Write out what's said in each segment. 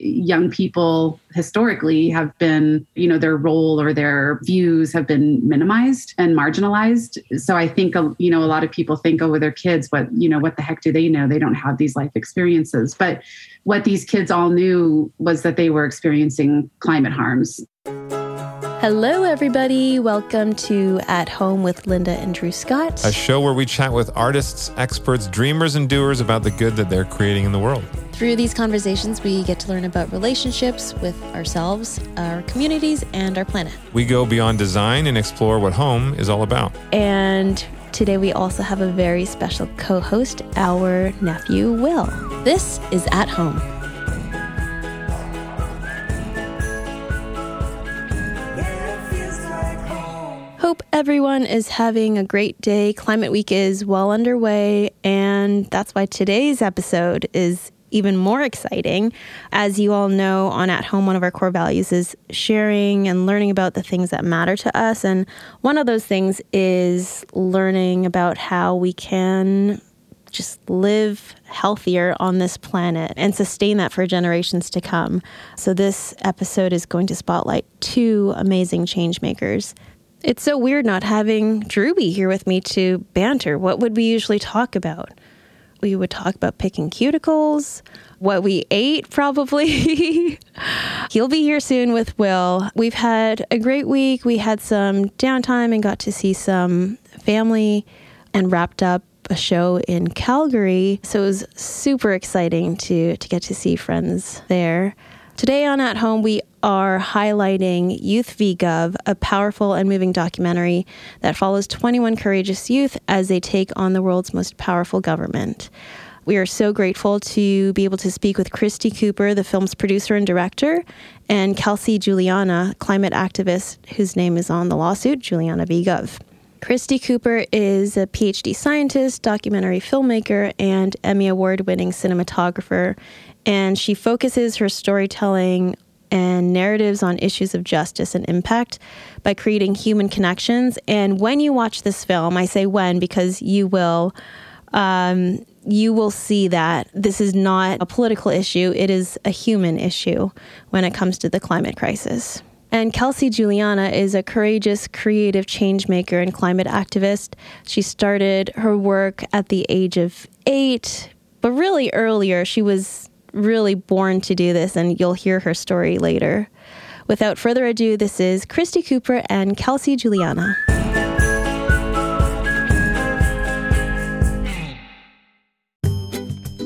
young people historically have been, you know, their role or their views have been minimized and marginalized. So I think, uh, you know, a lot of people think, oh, with their kids, what, you know, what the heck do they know? They don't have these life experiences. But what these kids all knew was that they were experiencing climate harms. Hello, everybody. Welcome to At Home with Linda and Drew Scott, a show where we chat with artists, experts, dreamers, and doers about the good that they're creating in the world. Through these conversations, we get to learn about relationships with ourselves, our communities, and our planet. We go beyond design and explore what home is all about. And today we also have a very special co host, our nephew, Will. This is At Home. Hope everyone is having a great day. Climate Week is well underway, and that's why today's episode is even more exciting. As you all know, on At Home, one of our core values is sharing and learning about the things that matter to us. And one of those things is learning about how we can just live healthier on this planet and sustain that for generations to come. So, this episode is going to spotlight two amazing change makers it's so weird not having Drewby here with me to banter. What would we usually talk about? We would talk about picking cuticles, what we ate, probably. He'll be here soon with Will. We've had a great week. We had some downtime and got to see some family and wrapped up a show in Calgary. So it was super exciting to, to get to see friends there. Today on At Home, we are highlighting Youth v Gov, a powerful and moving documentary that follows 21 courageous youth as they take on the world's most powerful government. We are so grateful to be able to speak with Christi Cooper, the film's producer and director, and Kelsey Juliana, climate activist whose name is on the lawsuit, Juliana v Gov. Christi Cooper is a PhD scientist, documentary filmmaker, and Emmy Award winning cinematographer. And she focuses her storytelling and narratives on issues of justice and impact by creating human connections. And when you watch this film, I say when because you will. Um, you will see that this is not a political issue, it is a human issue when it comes to the climate crisis. And Kelsey Juliana is a courageous, creative change maker and climate activist. She started her work at the age of eight, but really earlier. She was really born to do this, and you'll hear her story later. Without further ado, this is Christi Cooper and Kelsey Juliana.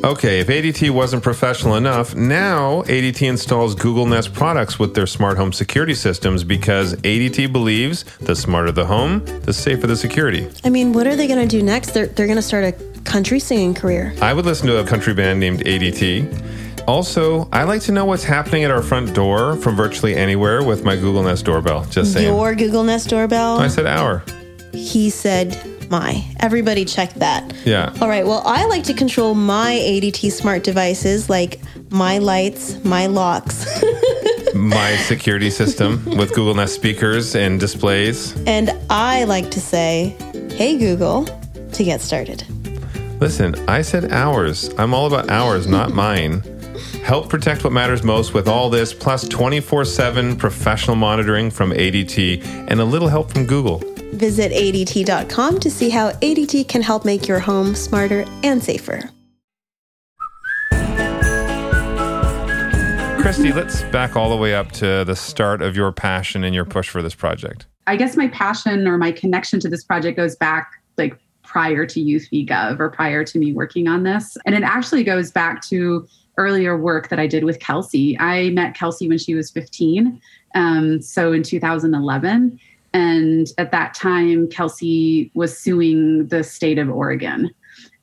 Okay, if ADT wasn't professional enough, now ADT installs Google Nest products with their smart home security systems because ADT believes the smarter the home, the safer the security. I mean, what are they going to do next? They're, they're going to start a country singing career. I would listen to a country band named ADT. Also, I like to know what's happening at our front door from virtually anywhere with my Google Nest doorbell. Just saying. Your Google Nest doorbell? I said our. He said my. Everybody check that. Yeah. All right. Well, I like to control my ADT smart devices like my lights, my locks. my security system with Google Nest speakers and displays. And I like to say, hey, Google, to get started. Listen, I said ours. I'm all about ours, not mine. Help protect what matters most with all this, plus 24 7 professional monitoring from ADT and a little help from Google. Visit ADT.com to see how ADT can help make your home smarter and safer. Christi, let's back all the way up to the start of your passion and your push for this project. I guess my passion or my connection to this project goes back like prior to Youth v Gov or prior to me working on this. And it actually goes back to earlier work that I did with Kelsey. I met Kelsey when she was 15. Um, so in 2011. And at that time, Kelsey was suing the state of Oregon.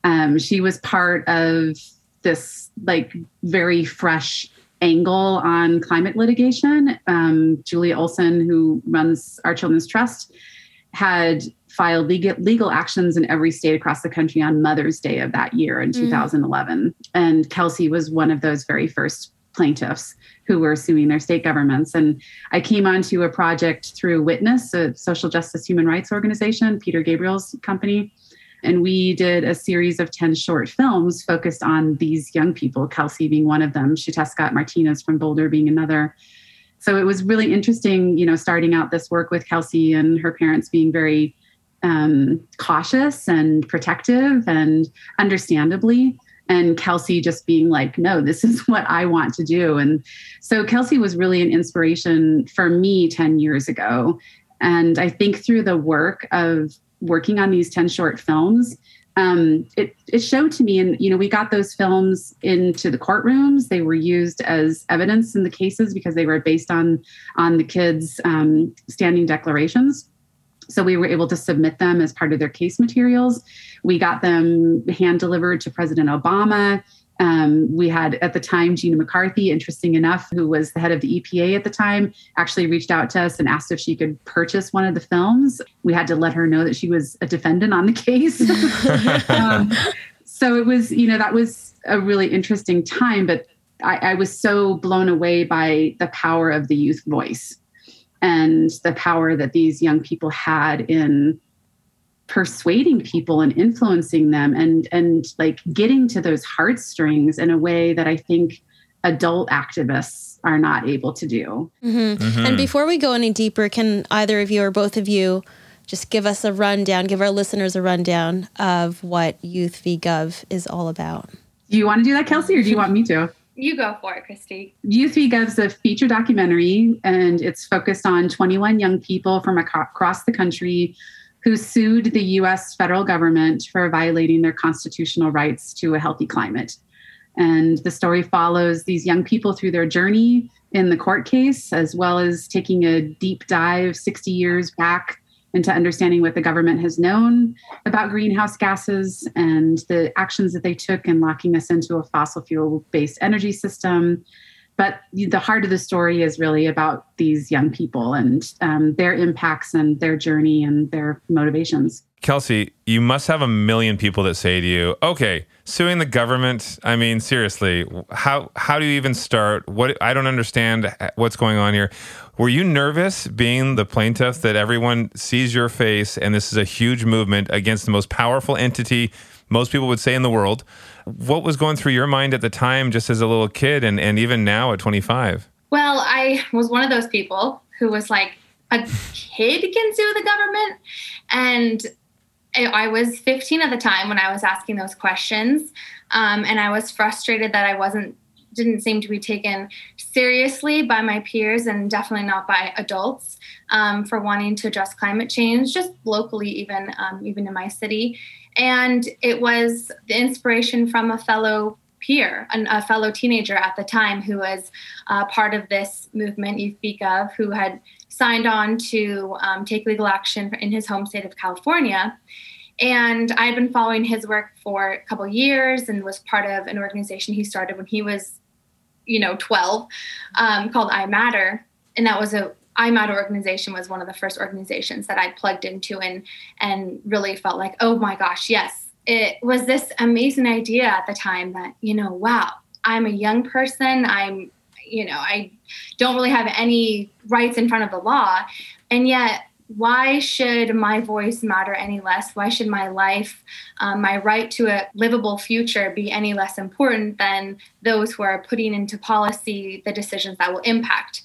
Um, she was part of this like very fresh angle on climate litigation. Um, Julia Olson, who runs Our Children's Trust, had filed legal, legal actions in every state across the country on Mother's Day of that year in mm. 2011. And Kelsey was one of those very first plaintiffs who were suing their state governments. And I came onto a project through Witness, a social justice human rights organization, Peter Gabriel's company. And we did a series of 10 short films focused on these young people, Kelsey being one of them, Xiuhtezcatl Martinez from Boulder being another. So it was really interesting, you know, starting out this work with Kelsey and her parents being very um, cautious and protective and understandably and Kelsey just being like, no, this is what I want to do. And so Kelsey was really an inspiration for me 10 years ago. And I think through the work of working on these 10 short films, um, it, it showed to me, and you know, we got those films into the courtrooms. They were used as evidence in the cases because they were based on on the kids' um, standing declarations. So we were able to submit them as part of their case materials. We got them hand delivered to President Obama. Um, we had at the time Gina McCarthy, interesting enough, who was the head of the EPA at the time, actually reached out to us and asked if she could purchase one of the films. We had to let her know that she was a defendant on the case. um, so it was, you know, that was a really interesting time, but I, I was so blown away by the power of the youth voice and the power that these young people had in persuading people and influencing them and and like getting to those heartstrings in a way that I think adult activists are not able to do. Mm-hmm. Mm-hmm. And before we go any deeper, can either of you or both of you just give us a rundown, give our listeners a rundown of what Youth v Gov is all about? Do you want to do that, Kelsey, or do you want me to? You go for it, Christi. Gov is a feature documentary, and it's focused on 21 young people from across the country who sued the US federal government for violating their constitutional rights to a healthy climate. And the story follows these young people through their journey in the court case, as well as taking a deep dive 60 years back into understanding what the government has known about greenhouse gases and the actions that they took in locking us into a fossil fuel based energy system but the heart of the story is really about these young people and um, their impacts and their journey and their motivations. Kelsey, you must have a million people that say to you, "Okay, suing the government. I mean, seriously, how how do you even start? What I don't understand what's going on here. Were you nervous being the plaintiff that everyone sees your face and this is a huge movement against the most powerful entity most people would say in the world?" What was going through your mind at the time, just as a little kid, and, and even now at 25? Well, I was one of those people who was like, a kid can sue the government. And I was 15 at the time when I was asking those questions. Um, and I was frustrated that I wasn't didn't seem to be taken seriously by my peers and definitely not by adults um, for wanting to address climate change, just locally, even um, even in my city. And it was the inspiration from a fellow peer, an, a fellow teenager at the time who was uh, part of this movement, Youth v Gov, who had signed on to um, take legal action in his home state of California. And I had been following his work for a couple years and was part of an organization he started when he was, you know, 12 um, called iMatter. And that was a iMatter organization was one of the first organizations that I plugged into and and really felt like, oh my gosh, yes, it was this amazing idea at the time that, you know, wow, I'm a young person. I'm, you know, I don't really have any rights in front of the law. And yet, why should my voice matter any less? Why should my life, um, my right to a livable future be any less important than those who are putting into policy the decisions that will impact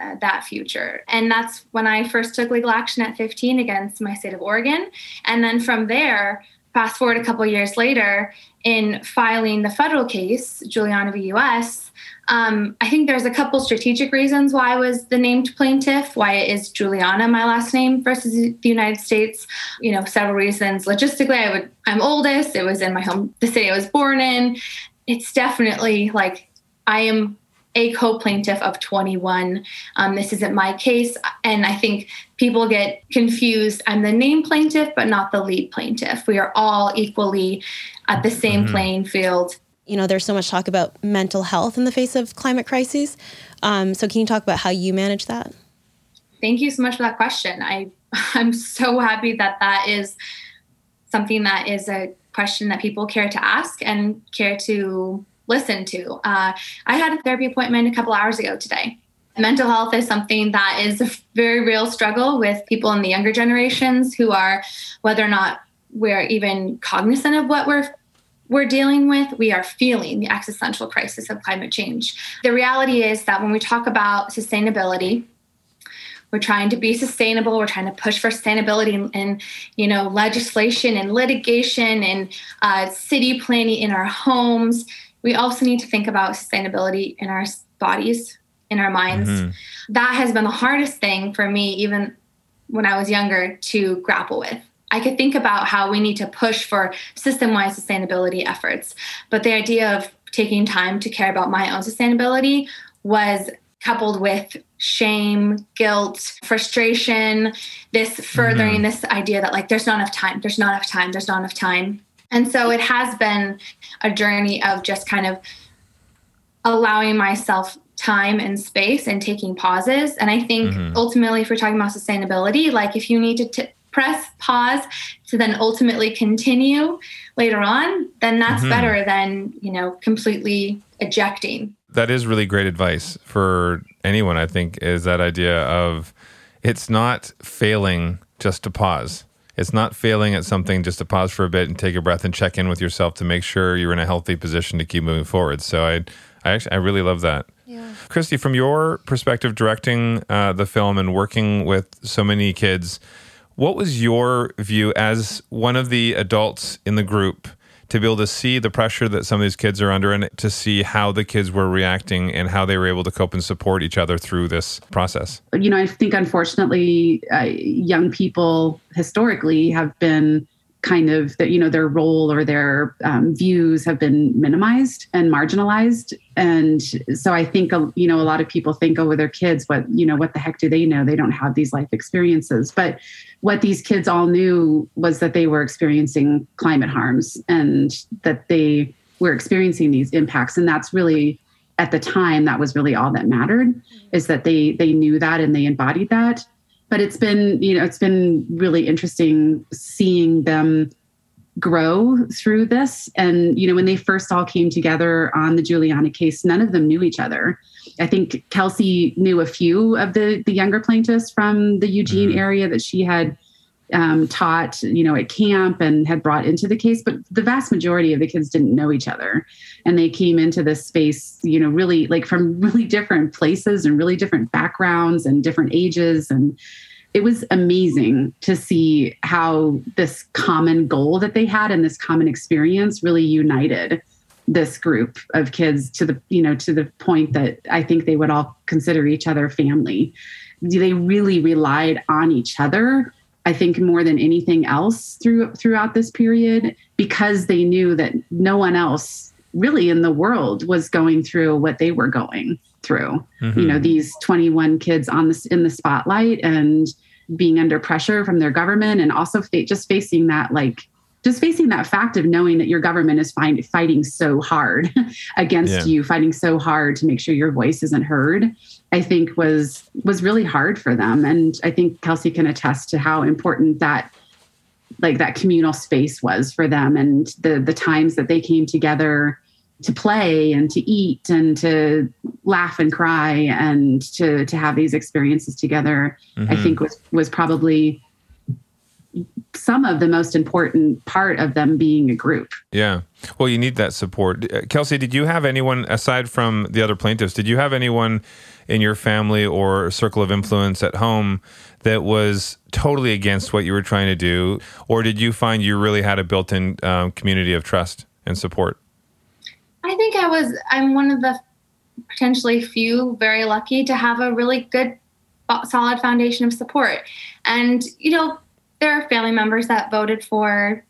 uh, that future. And that's when I first took legal action at 15 against my state of Oregon. And then from there, fast forward a couple years later, in filing the federal case, Juliana v. US, um, I think there's a couple strategic reasons why I was the named plaintiff, why it is Juliana, my last name, versus the United States. You know, several reasons. Logistically, I would I'm oldest. It was in my home, the city I was born in. It's definitely like I am a co-plaintiff of 21. Um, this isn't my case, and I think people get confused. I'm the named plaintiff, but not the lead plaintiff. We are all equally at the same mm-hmm. playing field. You know, there's so much talk about mental health in the face of climate crises. Um, so, can you talk about how you manage that? Thank you so much for that question. I I'm so happy that that is something that is a question that people care to ask and care to listen to. Uh, I had a therapy appointment a couple hours ago today. Mental health is something that is a very real struggle with people in the younger generations who are, whether or not we're even cognizant of what we're we're dealing with, we are feeling the existential crisis of climate change. The reality is that when we talk about sustainability, we're trying to be sustainable we're trying to push for sustainability in, in you know legislation and litigation and uh, city planning in our homes we also need to think about sustainability in our bodies in our minds mm-hmm. that has been the hardest thing for me even when i was younger to grapple with I could think about how we need to push for system wide sustainability efforts. But the idea of taking time to care about my own sustainability was coupled with shame, guilt, frustration, this furthering mm-hmm. this idea that like there's not enough time, there's not enough time, there's not enough time. And so it has been a journey of just kind of allowing myself time and space and taking pauses. And I think mm-hmm. ultimately, if we're talking about sustainability, like if you need to t- press pause to then ultimately continue later on, then that's mm-hmm. better than, you know, completely ejecting. That is really great advice for anyone, I think, is that idea of it's not failing just to pause. It's not failing at something just to pause for a bit and take a breath and check in with yourself to make sure you're in a healthy position to keep moving forward. So I, I actually, I really love that. Yeah. Christi, from your perspective, directing uh, the film and working with so many kids, what was your view as one of the adults in the group to be able to see the pressure that some of these kids are under and to see how the kids were reacting and how they were able to cope and support each other through this process? You know, I think unfortunately, uh, young people historically have been kind of that you know their role or their um, views have been minimized and marginalized. And so i think you know a lot of people think oh their kids what you know what the heck do they know? They don't have these life experiences. But what these kids all knew was that they were experiencing climate harms and that they were experiencing these impacts. And that's really at the time that was really all that mattered is that they they knew that and they embodied that. But it's been you know it's been really interesting seeing them grow through this. And you know when they first all came together on the juliana case none of them knew each other i think kelsey knew a few of the the younger plaintiffs from the eugene mm-hmm. area that she had um, taught you know at camp and had brought into the case but the vast majority of the kids didn't know each other and they came into this space you know really like from really different places and really different backgrounds and different ages and it was amazing to see how this common goal that they had and this common experience really united this group of kids to the you know to the point that i think they would all consider each other family they really relied on each other I think more than anything else through throughout this period because they knew that no one else really in the world was going through what they were going through. Mm-hmm. You know, these 21 kids on this in the spotlight and being under pressure from their government and also fa- just facing that like just facing that fact of knowing that your government is find, fighting so hard against yeah. you fighting so hard to make sure your voice isn't heard I think was was really hard for them. And I think Kelsey can attest to how important that like that communal space was for them and the the times that they came together to play and to eat and to laugh and cry and to to have these experiences together mm-hmm. i think was was probably some of the most important part of them being a group. Yeah. Well, you need that support. Uh, Kelsey, did you have anyone aside from the other plaintiffs? Did you have anyone in your family or circle of influence at home that was totally against what you were trying to do, or did you find you really had a built-in um, community of trust and support? I think I was. I'm one of the potentially few very lucky to have a really good solid foundation of support and you know there are family members that voted for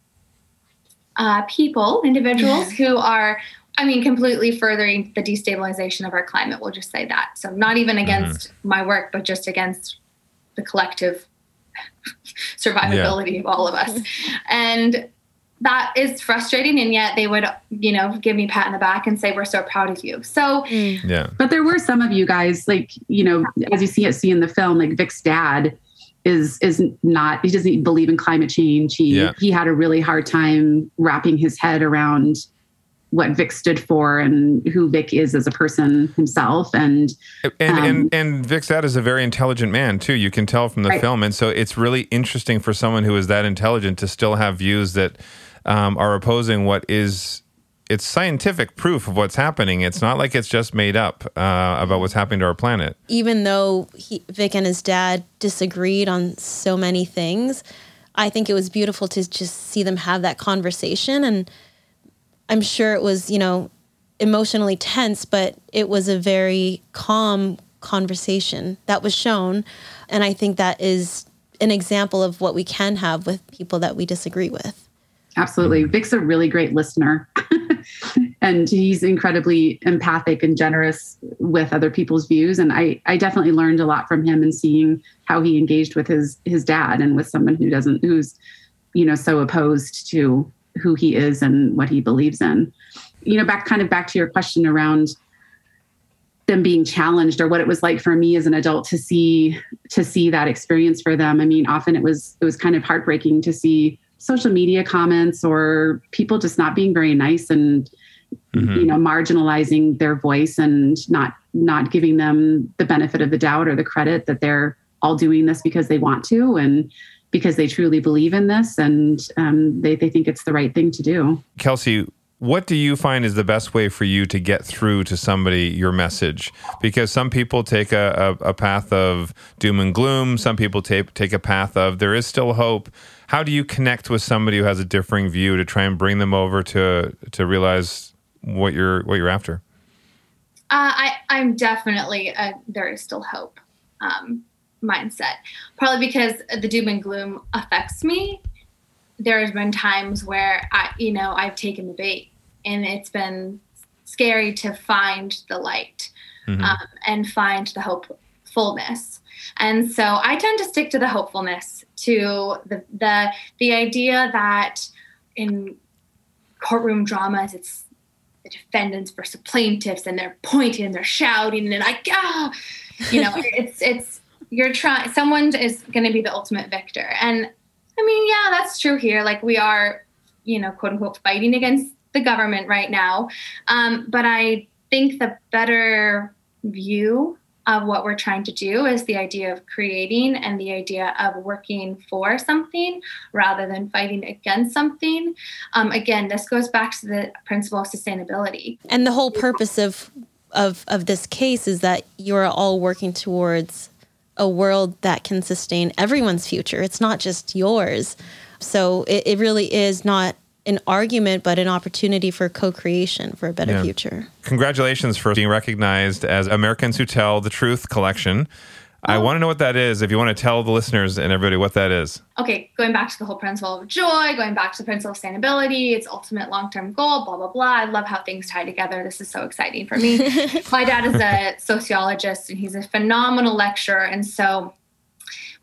uh, people, individuals who are, I mean, completely furthering the destabilization of our climate. We'll just say that. So, not even mm-hmm. against mm-hmm. my work, but just against the collective survivability yeah. of all of us. And that is frustrating and yet they would you know give me a pat in the back and say we're so proud of you so mm. yeah but there were some of you guys like you know as you see it see in the film like vic's dad is is not he doesn't believe in climate change. He yeah. he had a really hard time wrapping his head around what Vic stood for and who Vic is as a person himself. And and um, and, and Vic's dad is a very intelligent man too. You can tell from the right. film, and so it's really interesting for someone who is that intelligent to still have views that um, are opposing what is it's scientific proof of what's happening. It's not like it's just made up uh, about what's happening to our planet. Even though he, Vic and his dad disagreed on so many things, I think it was beautiful to just see them have that conversation and I'm sure it was, you know, emotionally tense, but it was a very calm conversation that was shown. And I think that is an example of what we can have with people that we disagree with. Absolutely. Mm-hmm. Vic's a really great listener. and he's incredibly empathic and generous with other people's views. And I, I definitely learned a lot from him and seeing how he engaged with his his dad and with someone who doesn't who's, you know, so opposed to who he is and what he believes in. You know, back kind of back to your question around them being challenged or what it was like for me as an adult to see to see that experience for them. I mean, often it was it was kind of heartbreaking to see social media comments or people just not being very nice and mm-hmm. you know marginalizing their voice and not not giving them the benefit of the doubt or the credit that they're all doing this because they want to and because they truly believe in this and um, they, they think it's the right thing to do. Kelsey, what do you find is the best way for you to get through to somebody your message? Because some people take a, a, a path of doom and gloom, some people take, take a path of there is still hope. How do you connect with somebody who has a differing view to try and bring them over to to realize what you're what you're after? Uh, I I'm definitely a, there is still hope. Um, mindset. Probably because the doom and gloom affects me. There's been times where I, you know, I've taken the bait, and it's been scary to find the light mm-hmm. um, and find the hopefulness. And so I tend to stick to the hopefulness, to the the the idea that in courtroom dramas, it's the defendants versus plaintiffs, and they're pointing and they're shouting, and I, ah, you know, it's it's you're trying someone is going to be the ultimate victor. And i mean yeah that's true here. Like we are you know quote unquote fighting against the government right now. Um, but i think the better view of what we're trying to do is the idea of creating and the idea of working for something rather than fighting against something. Um, again, this goes back to the principle of sustainability. And the whole purpose of of of this case is that you're all working towards a world that can sustain everyone's future. It's not just yours. So it, it really is not an argument, but an opportunity for co creation for a better yeah. future. Congratulations for being recognized as Americans Who Tell the Truth collection. I oh. want to know what that is. If you want to tell the listeners and everybody what that is. Okay, going back to the whole principle of joy, going back to the principle of sustainability, its ultimate long term goal, blah, blah, blah. I love how things tie together. This is so exciting for me. My dad is a sociologist and he's a phenomenal lecturer. And so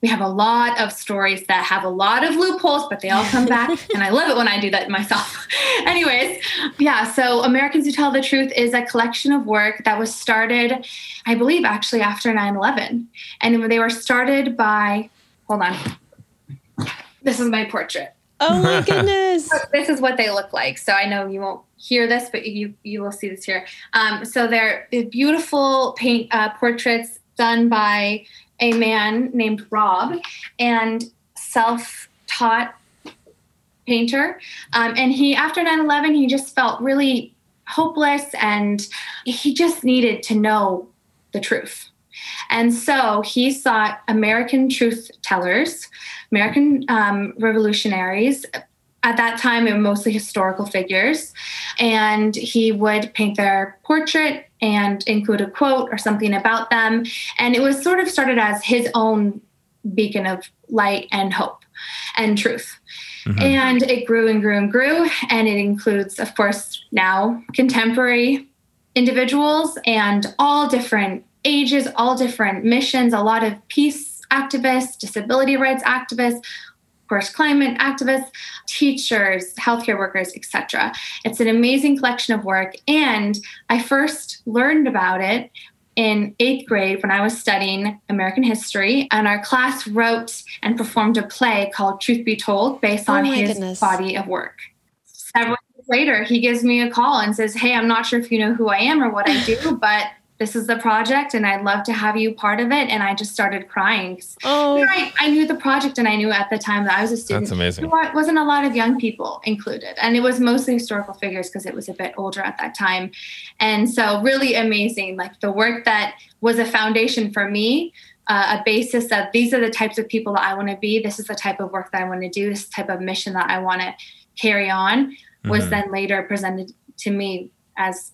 we have a lot of stories that have a lot of loopholes, but they all come back. and I love it when I do that myself. Anyways, yeah, so Americans Who Tell the Truth is a collection of work that was started, I believe, actually after 9 11. And they were started by, hold on, this is my portrait. Oh my goodness. this is what they look like. So I know you won't hear this, but you you will see this here. Um, so they're beautiful paint uh, portraits done by a man named Rob and self taught painter. Um, and he, after 9 11, he just felt really hopeless and he just needed to know the truth. And so he sought American truth tellers, American um, revolutionaries. At that time, it were mostly historical figures. And he would paint their portrait and include a quote or something about them. And it was sort of started as his own beacon of light and hope and truth. Mm-hmm. And it grew and grew and grew. And it includes, of course, now contemporary individuals and all different ages, all different missions, a lot of peace activists, disability rights activists, course, climate activists, teachers, healthcare workers, etc. It's an amazing collection of work. And I first learned about it in eighth grade when I was studying American history, and our class wrote and performed a play called Truth Be Told based on oh his goodness. body of work. Several years later, he gives me a call and says, Hey, I'm not sure if you know who I am or what I do, but this is the project and I'd love to have you part of it. And I just started crying. Oh. You know, I, I, knew the project and I knew at the time that I was a student. That's amazing. There wasn't a lot of young people included. And it was mostly historical figures because it was a bit older at that time. And so, really amazing. Like the work that was a foundation for me. Uh, a basis of these are the types of people that I want to be. This is the type of work that I want to do. This type of mission that I want to carry on was mm-hmm. then later presented to me as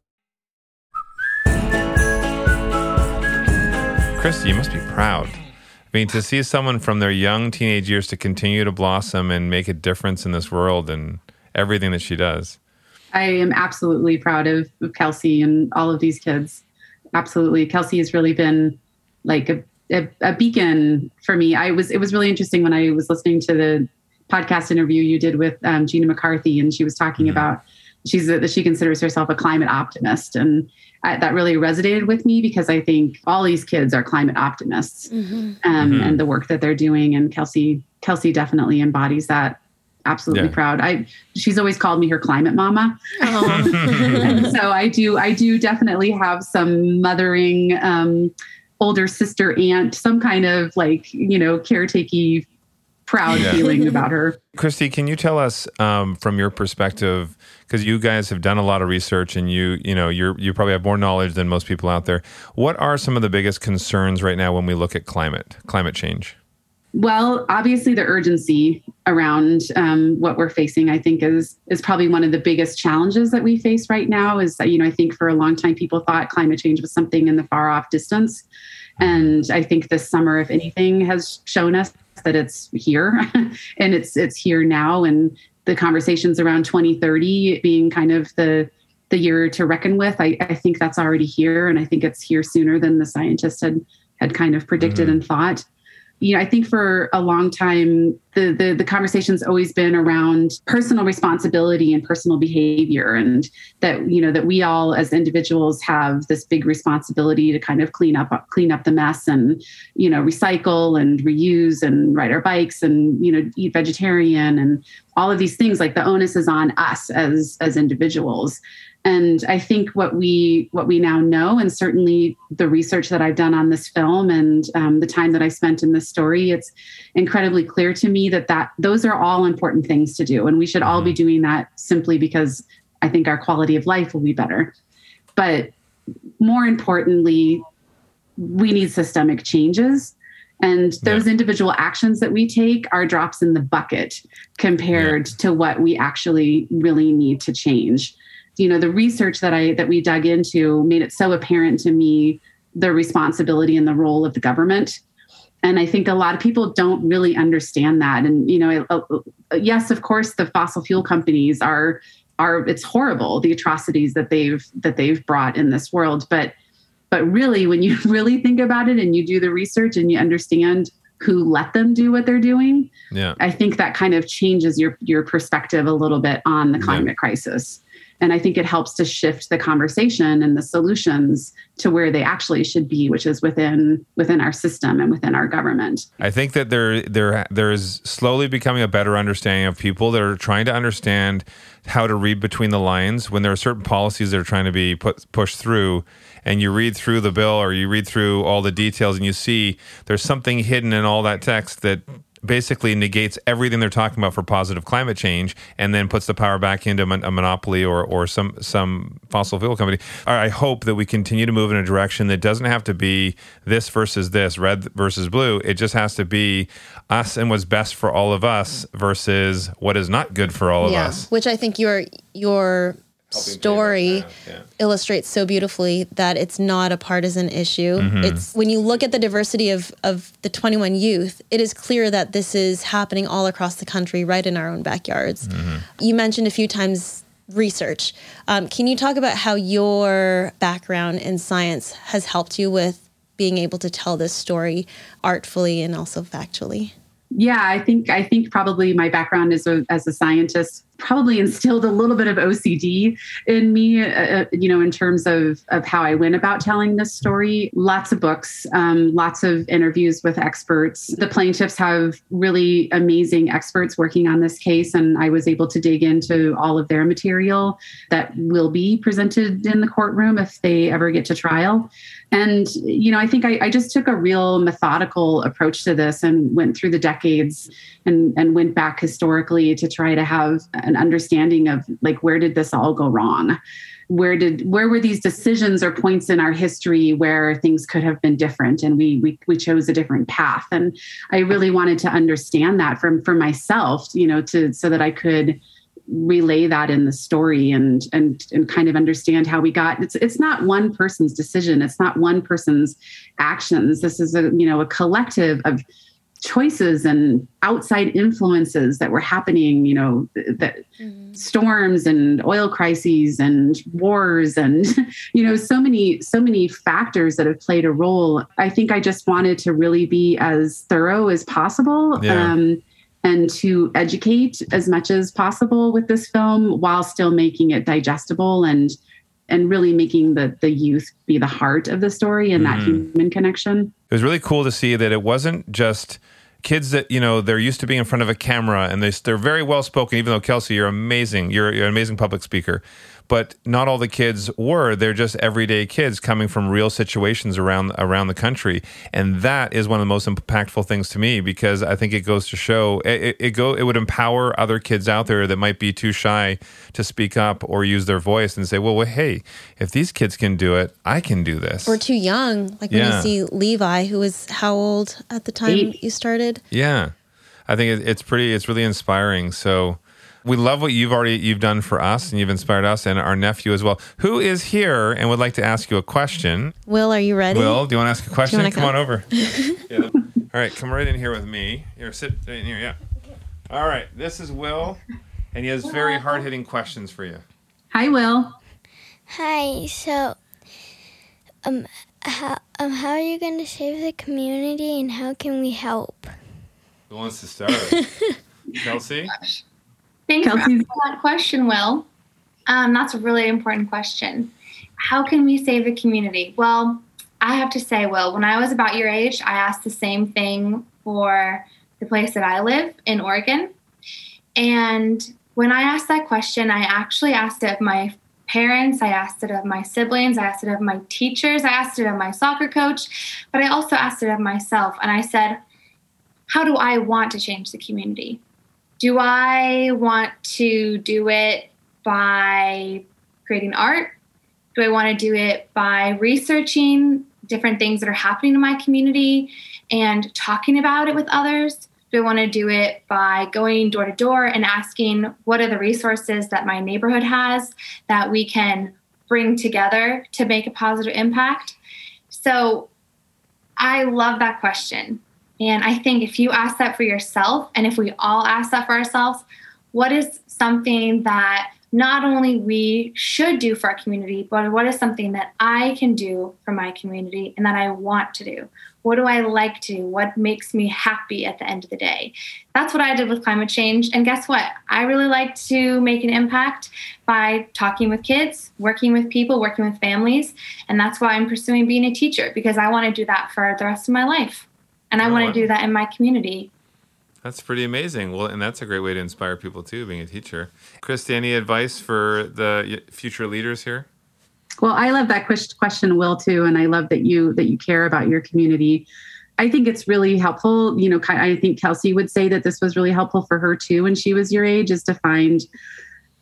Christi, you must be proud. I mean, to see someone from their young teenage years to continue to blossom and make a difference in this world and everything that she does. I am absolutely proud of, of Kelsey and all of these kids. Absolutely. Kelsey has really been like a, a, a beacon for me. I was, it was really interesting when I was listening to the podcast interview you did with um, Gina McCarthy, and she was talking mm-hmm. about she's a, she considers herself a climate optimist, and I, that really resonated with me because I think all these kids are climate optimists, mm-hmm. Um, mm-hmm. and the work that they're doing. And Kelsey, Kelsey definitely embodies that. Absolutely yeah. proud. I she's always called me her climate mama, so I do I do definitely have some mothering. Um, older sister aunt some kind of like you know caretaking proud yeah. feeling about her christi can you tell us um, from your perspective because you guys have done a lot of research and you you know you you probably have more knowledge than most people out there. What are some of the biggest concerns right now when we look at climate climate change? Well, obviously, the urgency around um, what we're facing, I think, is is probably one of the biggest challenges that we face right now. Is that you know, I think for a long time people thought climate change was something in the far off distance, and I think this summer, if anything, has shown us that it's here, and it's it's here now, and the conversations around 2030 being kind of the the year to reckon with. I, I think that's already here, and I think it's here sooner than the scientists had had kind of predicted mm-hmm. and thought you know, I think for a long time, the, the, the conversation's always been around personal responsibility and personal behavior, and that you know that we all as individuals have this big responsibility to kind of clean up clean up the mess and you know recycle and reuse and ride our bikes and you know eat vegetarian and all of these things. Like the onus is on us as as individuals, and i think what we what we now know and certainly the research that i've done on this film and um, the time that i spent in this story it's incredibly clear to me that that those are all important things to do and we should all be mm-hmm. doing that simply because i think our quality of life will be better but more importantly we need systemic changes and those yeah. individual actions that we take are drops in the bucket compared yeah. to what we actually really need to change you know the research that i that we dug into made it so apparent to me the responsibility and the role of the government and i think a lot of people don't really understand that. And you know uh, uh, yes of course the fossil fuel companies are are it's horrible the atrocities that they've that they've brought in this world. But but really when you really think about it and you do the research and you understand who let them do what they're doing yeah. I think that kind of changes your your perspective a little bit on the climate yeah. crisis and i think it helps to shift the conversation and the solutions to where they actually should be which is within within our system and within our government. I think that there there there is slowly becoming a better understanding of people that are trying to understand how to read between the lines when there are certain policies that are trying to be put pushed through. And you read through the bill or you read through all the details and you see there's something hidden in all that text that basically negates everything they're talking about for positive climate change and then puts the power back into a monopoly or, or some some fossil fuel company. I hope that we continue to move in a direction that doesn't have to be this versus this, red versus blue. It just has to be us and what's best for all of us versus what is not good for all of yeah, us. Which I think your your story yeah. illustrates so beautifully that it's not a partisan issue. Mm-hmm. It's when you look at the diversity of of the 21 youth, it is clear that this is happening all across the country, right in our own backyards. Mm-hmm. You mentioned a few times research. Um, can you talk about how your background in science has helped you with being able to tell this story artfully and also factually? Yeah, I think I think probably my background as a as a scientist probably instilled a little bit of OCD in me, uh, uh, you know, in terms of of how I went about telling this story. Lots of books, um, lots of interviews with experts. The plaintiffs have really amazing experts working on this case, and I was able to dig into all of their material that will be presented in the courtroom if they ever get to trial. And, you know, I think I, I, just took a real methodical approach to this and went through the decades and, and went back historically to try to have an understanding of like, where did this all go wrong? Where did where were these decisions or points in our history where things could have been different and we we, we chose a different path? And I really wanted to understand that from for myself, you know, to so that I could relay that in the story and and and kind of understand how we got it's it's not one person's decision it's not one person's actions this is a you know a collective of choices and outside influences that were happening you know that mm-hmm. storms and oil crises and wars and you know so many so many factors that have played a role i think i just wanted to really be as thorough as possible yeah. um, and to educate as much as possible with this film while still making it digestible and and really making the the youth be the heart of the story and mm-hmm. that human connection. It was really cool to see that it wasn't just kids that you know they're used to being in front of a camera and they they're very well spoken. Even though Kelsey, you're amazing, you're, you're an amazing public speaker but not all the kids were. They're just everyday kids coming from real situations around around the country, and that is one of the most impactful things to me because I think it goes to show it, it go it would empower other kids out there that might be too shy to speak up or use their voice and say, well, well hey, if these kids can do it, I can do this. Or too young, like yeah. when you see Levi, who was how old at the time Eight. you started? Yeah, I think it, it's pretty. It's really inspiring. So we love what you've already you've done for us, and you've inspired us and our nephew as well, who is here and would like to ask you a question. Will, are you ready? Will, do you want to ask a question? Come, come, on over. yeah. All right, come right in here with me. Here, sit in here. Yeah. All right, this is Will, and he has very hard hitting questions for you. Hi, Will. Hi. So, um, how um, how are you going to save the community, and how can we help? Who wants to start? Kelsey. Thanks Kelsey's- for that question, Will. Um, that's a really important question. How can we save the community? Well, I have to say, Will, when I was about your age, I asked the same thing for the place that I live in Oregon. And when I asked that question, I actually asked it of my parents, I asked it of my siblings, I asked it of my teachers, I asked it of my soccer coach, but I also asked it of myself. And I said, How do I want to change the community? Do I want to do it by creating art? Do I want to do it by researching different things that are happening in my community and talking about it with others? Do I want to do it by going door to door and asking what are the resources that my neighborhood has that we can bring together to make a positive impact? So I love that question and I think if you ask that for yourself, and if we all ask that for ourselves, what is something that not only we should do for our community, but what is something that I can do for my community and that I want to do? What do I like to do? What makes me happy at the end of the day? That's what I did with climate change. And guess what? I really like to make an impact by talking with kids, working with people, working with families. And that's why I'm pursuing being a teacher because I want to do that for the rest of my life and I oh, want to do that in my community. That's pretty amazing. Well, and that's a great way to inspire people too, being a teacher. Christi, any advice for the future leaders here? Well, I love that question, Will, too, and I love that you that you care about your community. I think it's really helpful. You know, I think Kelsey would say that this was really helpful for her too when she was your age, is to find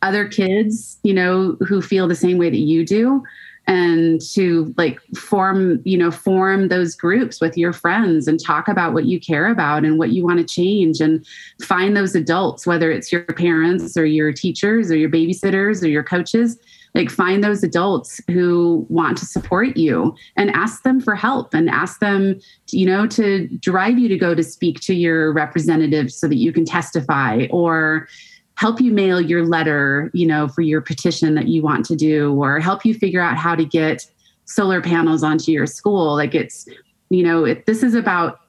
other kids, you know, who feel the same way that you do and to like form you know form those groups with your friends and talk about what you care about and what you want to change and find those adults whether it's your parents or your teachers or your babysitters or your coaches like find those adults who want to support you and ask them for help and ask them you know to drive you to go to speak to your representatives so that you can testify or help you mail your letter, you know, for your petition that you want to do, or help you figure out how to get solar panels onto your school. Like it's, you know, it, this is about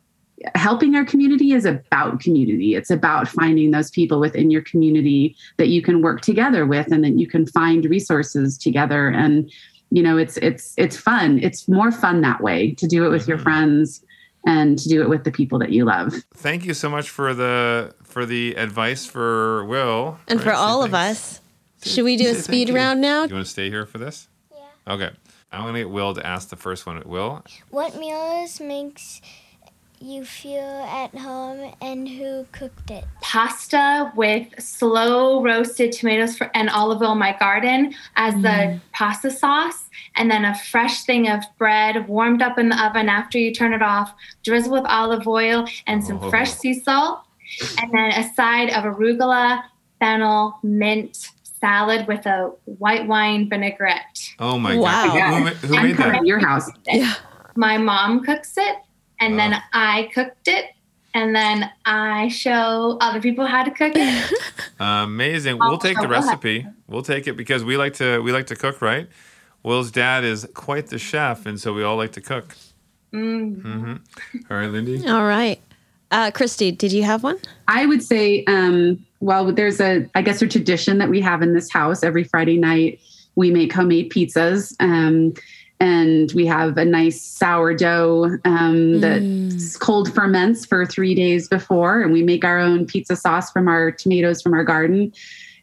helping our community is about community. It's about finding those people within your community that you can work together with and that you can find resources together. And, you know, it's it's it's fun. It's more fun that way to do it with your Mhm. friends and to do it with the people that you love. Thank you so much for the for the advice for Will And Right, for say all of us, should we do a speed round now? You want to stay here for this? Yeah. Okay. I'm gonna get Will to ask the first one. Will, What meals makes you feel at home and who cooked it? Pasta with slow roasted tomatoes for, and olive oil in my garden as the mm. pasta sauce, and then a fresh thing of bread warmed up in the oven after you turn it off, drizzle with olive oil and some Oh. fresh sea salt, and then a side of arugula, fennel, mint salad with a white wine vinaigrette. oh my Wow. god, who, who, who made that? At your house. Yeah. My mom cooks it, and Wow. then I cooked it. And then I show other people how to cook it. Amazing. We'll take the go ahead. recipe. We'll take it because we like to we like to cook, right? Will's dad is quite the chef, and so we all like to cook. Mm. hmm All right, Lindy. All right. Uh, Christi, did you have one? I would say, um, well, there's a, I guess, a tradition that we have in this house. Every Friday night, we make homemade pizzas, um, and we have a nice sourdough um, that cold ferments for three days before, and we make our own pizza sauce from our tomatoes from our garden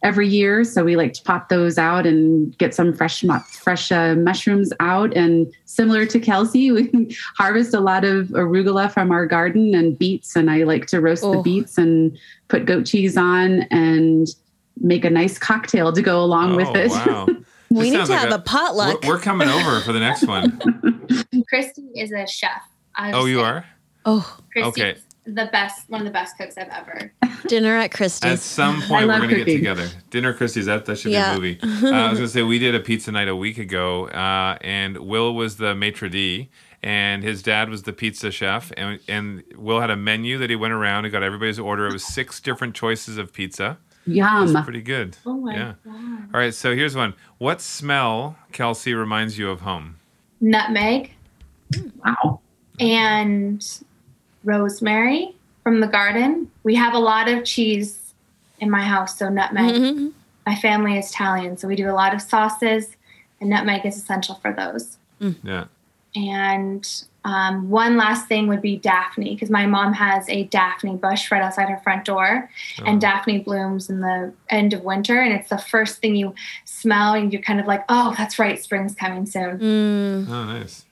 every year. So we like to pop those out and get some fresh, fresh uh, mushrooms out. And similar to Kelsey, we harvest a lot of arugula from our garden and beets. And I like to roast the Oh. beets and put goat cheese on and make a nice cocktail to go along with oh, it. wow. We need to like have a, potluck. We're, we're coming over for the next one. Christi is a chef. I Oh, you say. are? oh, Christi's Okay. The best, one of the best cooks I've ever. dinner at Christi's. At some point, we're love going to get together. Dinner Christi's, that, that should Yeah. be a movie. Uh, I was going to say, we did a pizza night a week ago, uh, and Will was the maitre d', and his dad was the pizza chef. And, and Will had a menu that he went around and got everybody's order. It was six different choices of pizza. Yum. That's pretty good. Oh my Yeah. god! All right, so here's one. What smell, Kelsey, reminds you of home? Nutmeg Wow. and rosemary from the garden. We have a lot of cheese in my house, so nutmeg. Mhm. My family is Italian, so we do a lot of sauces, and nutmeg is essential for those. Yeah. And um, one last thing would be Daphne, because my mom has a Daphne bush right outside her front door, Oh. and Daphne blooms in the end of winter, and it's the first thing you smell, and you're kind of like, oh, that's right, spring's coming soon. Mm. Oh, nice.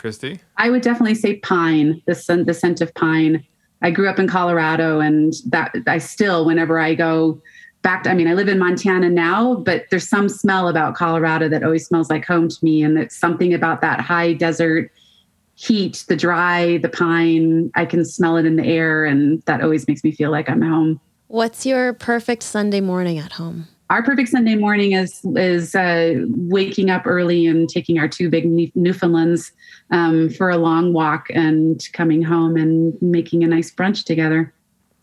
Christi? I would definitely say pine, the scent, the scent of pine. I grew up in Colorado, and that I still, whenever I go back, to, I mean, I live in Montana now, but there's some smell about Colorado that always smells like home to me, and it's something about that high desert heat, the dry, the pine. I can smell it in the air, and that always makes me feel like I'm home. What's your perfect Sunday morning at home? Our perfect Sunday morning is is uh, waking up early and taking our two big Newfoundlands um, for a long walk and coming home and making a nice brunch together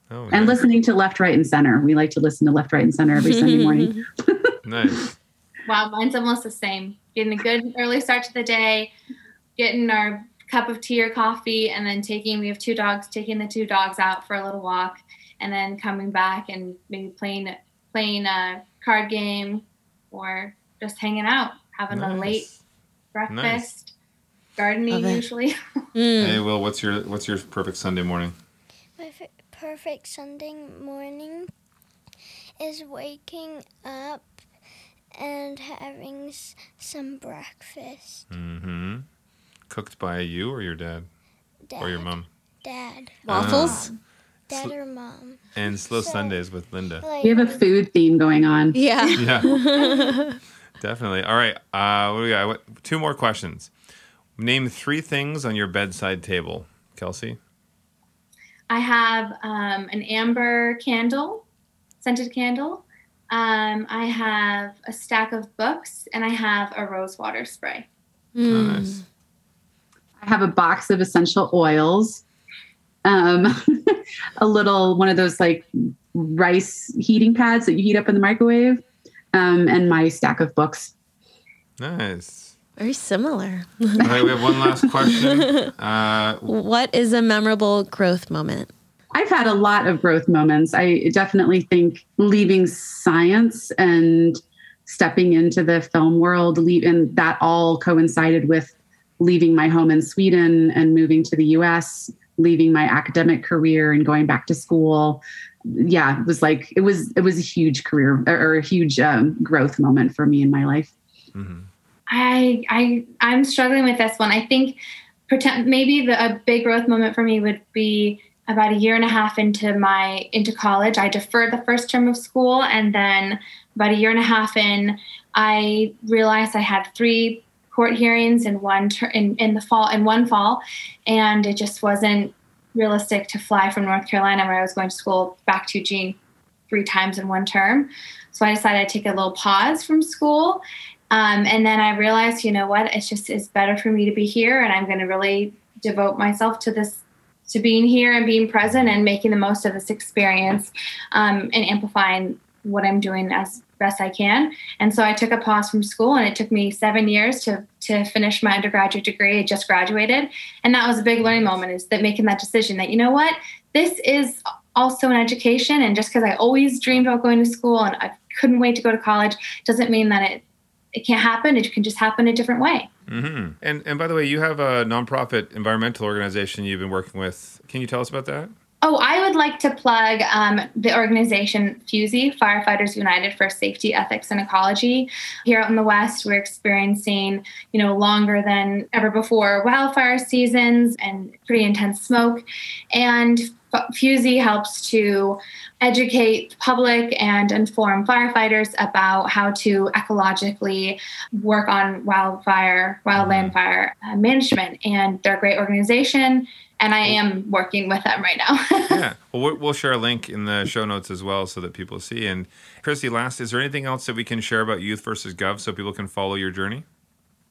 Oh, and nice. listening to Left, Right, and Center. We like to listen to Left, Right, and Center every Sunday morning. nice. Wow, mine's almost the same. Getting a good early start to the day, getting our cup of tea or coffee, and then taking, we have two dogs, taking the two dogs out for a little walk, and then coming back and maybe playing playing a card game or just hanging out, having a late breakfast, Nice. gardening Love usually. Mm. Hey, Will, what's your what's your perfect Sunday morning? My f- perfect Sunday morning is waking up and having s- some breakfast. Mm-hmm. Cooked by you or your dad Dad, or your mom? Dad, Waffles? Dad Sl- or mom. And slow So- Sundays with Linda. Like, We have a food theme going on. Yeah. Yeah, definitely. All right. Uh, what do we got? What, two more questions. Name three things on your bedside table, Kelsey. I have um, an amber candle, scented candle. Um, I have a stack of books, and I have a rose water spray. Oh, Mm. nice. I have a box of essential oils. Um, a little one of those like rice heating pads that you heat up in the microwave, um, and my stack of books. Nice. Very similar. All right, we have one last question. Uh, What is a memorable growth moment? I've had a lot of growth moments. I definitely think leaving science and stepping into the film world, leave, and that all coincided with leaving my home in Sweden and moving to the US, leaving my academic career and going back to school. Yeah, it was like it was it was a huge career or, or a huge um, growth moment for me in my life. I I I'm struggling with this one. I think pretend maybe the a big growth moment for me would be about a year and a half into my into college. I deferred the first term of school, and then about a year and a half in, I realized I had three court hearings in one ter- in in the fall in one fall, and it just wasn't realistic to fly from North Carolina, where I was going to school, back to Eugene three times in one term. So I decided to take a little pause from school um, and then I realized, you know what, it's just it's better for me to be here, and I'm going to really devote myself to this, to being here and being present and making the most of this experience, um, and amplifying what I'm doing as best I can. And so I took a pause from school, and it took me seven years to to finish my undergraduate degree. I just graduated, and that was a big learning moment. Is that making that decision that you know what, this is also an education, and just because I always dreamed about going to school and I couldn't wait to go to college doesn't mean that it it can't happen. It can just happen a different way. hmm And and by the way, you have a nonprofit environmental organization you've been working with. Can you tell us about that? Oh, I would like to plug um, the organization FUSEE, Firefighters United for Safety, Ethics, and Ecology. Here out in the West, we're experiencing, you know, longer than ever before wildfire seasons and pretty intense smoke. And FUSEE helps to educate the public and inform firefighters about how to ecologically work on wildfire, wildland fire uh, management. And they're a great organization, and I am working with them right now. yeah. Well, we'll- we'll share a link in the show notes as well so that people see. And Christi, last, is there anything else that we can share about Youth versus Gov so people can follow your journey?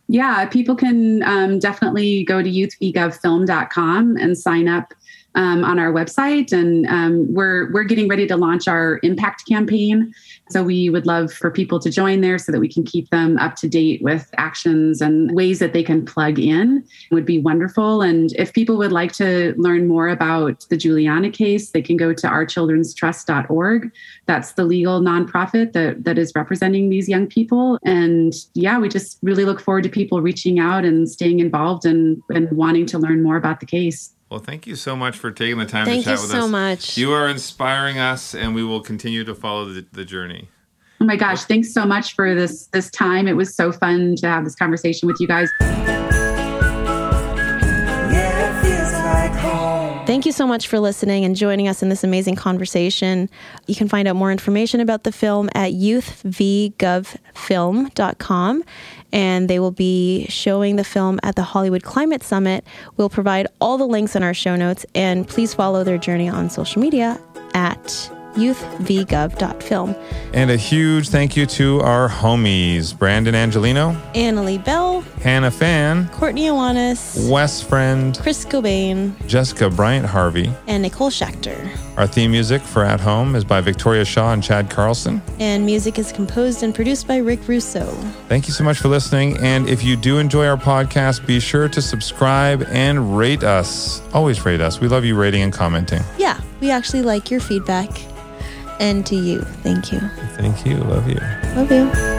Yeah, people can um, definitely go to youthvgovfilm.com and sign up um, on our website. And um, we're we're getting ready to launch our impact campaign. So we would love for people to join there so that we can keep them up to date with actions and ways that they can plug in. would be wonderful. And if people would like to learn more about the Juliana case, they can go to ourchildrenstrust.org. That's the legal nonprofit that that is representing these young people. And yeah, we just really look forward to people reaching out and staying involved and, and wanting to learn more about the case. Well, thank you so much for taking the time Thank to chat with so us. Thank you so much. You are inspiring us, and we will continue to follow the, the journey. Oh my gosh, thanks so much for this this time. It was so fun to have this conversation with you guys. Thank you so much for listening and joining us in this amazing conversation. You can find out more information about the film at youthvgovfilm.com and they will be showing the film at the Hollywood Climate Summit. We'll provide all the links in our show notes and please follow their journey on social media at youthvgov.film. And a huge thank you to our homies Brandon Angelino, Annalie Bell, Hannah Fan, Courtney Iwanis, Wes Friend, Chris Cobain, Jessica Bryant Harvey. and Nicole Schechter. Our theme music for At Home is by Victoria Shaw and Chad Carlson. And music is composed and produced by Rick Russo. Thank you so much for listening. And if you do enjoy our podcast, be sure to subscribe and rate us. Always rate us. We love you rating and commenting. Yeah, we actually like your feedback. And to you, thank you. Thank you. Love you. Love you.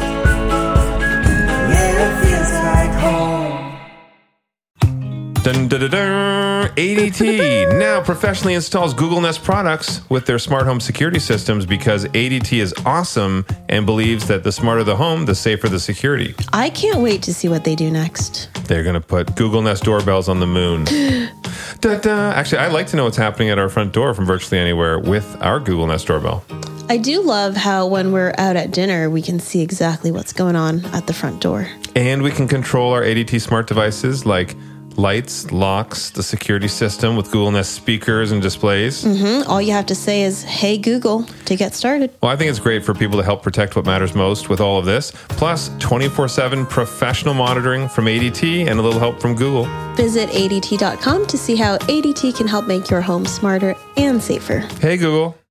Dun, dun, dun. ADT now professionally installs Google Nest products with their smart home security systems because ADT is awesome and believes that the smarter the home, the safer the security. I can't wait to see what they do next. They're going to put Google Nest doorbells on the moon. da, da. Actually, I'd like to know what's happening at our front door from virtually anywhere with our Google Nest doorbell. I do love how when we're out at dinner, we can see exactly what's going on at the front door. And we can control our ADT smart devices like lights, locks, the security system with Google Nest speakers and displays. Mhm. All you have to say is, hey, Google, to get started. Well, I think it's great for people to help protect what matters most with all of this. Plus, 24 7 professional monitoring from ADT and a little help from Google. Visit ADT.com to see how ADT can help make your home smarter and safer. Hey, Google.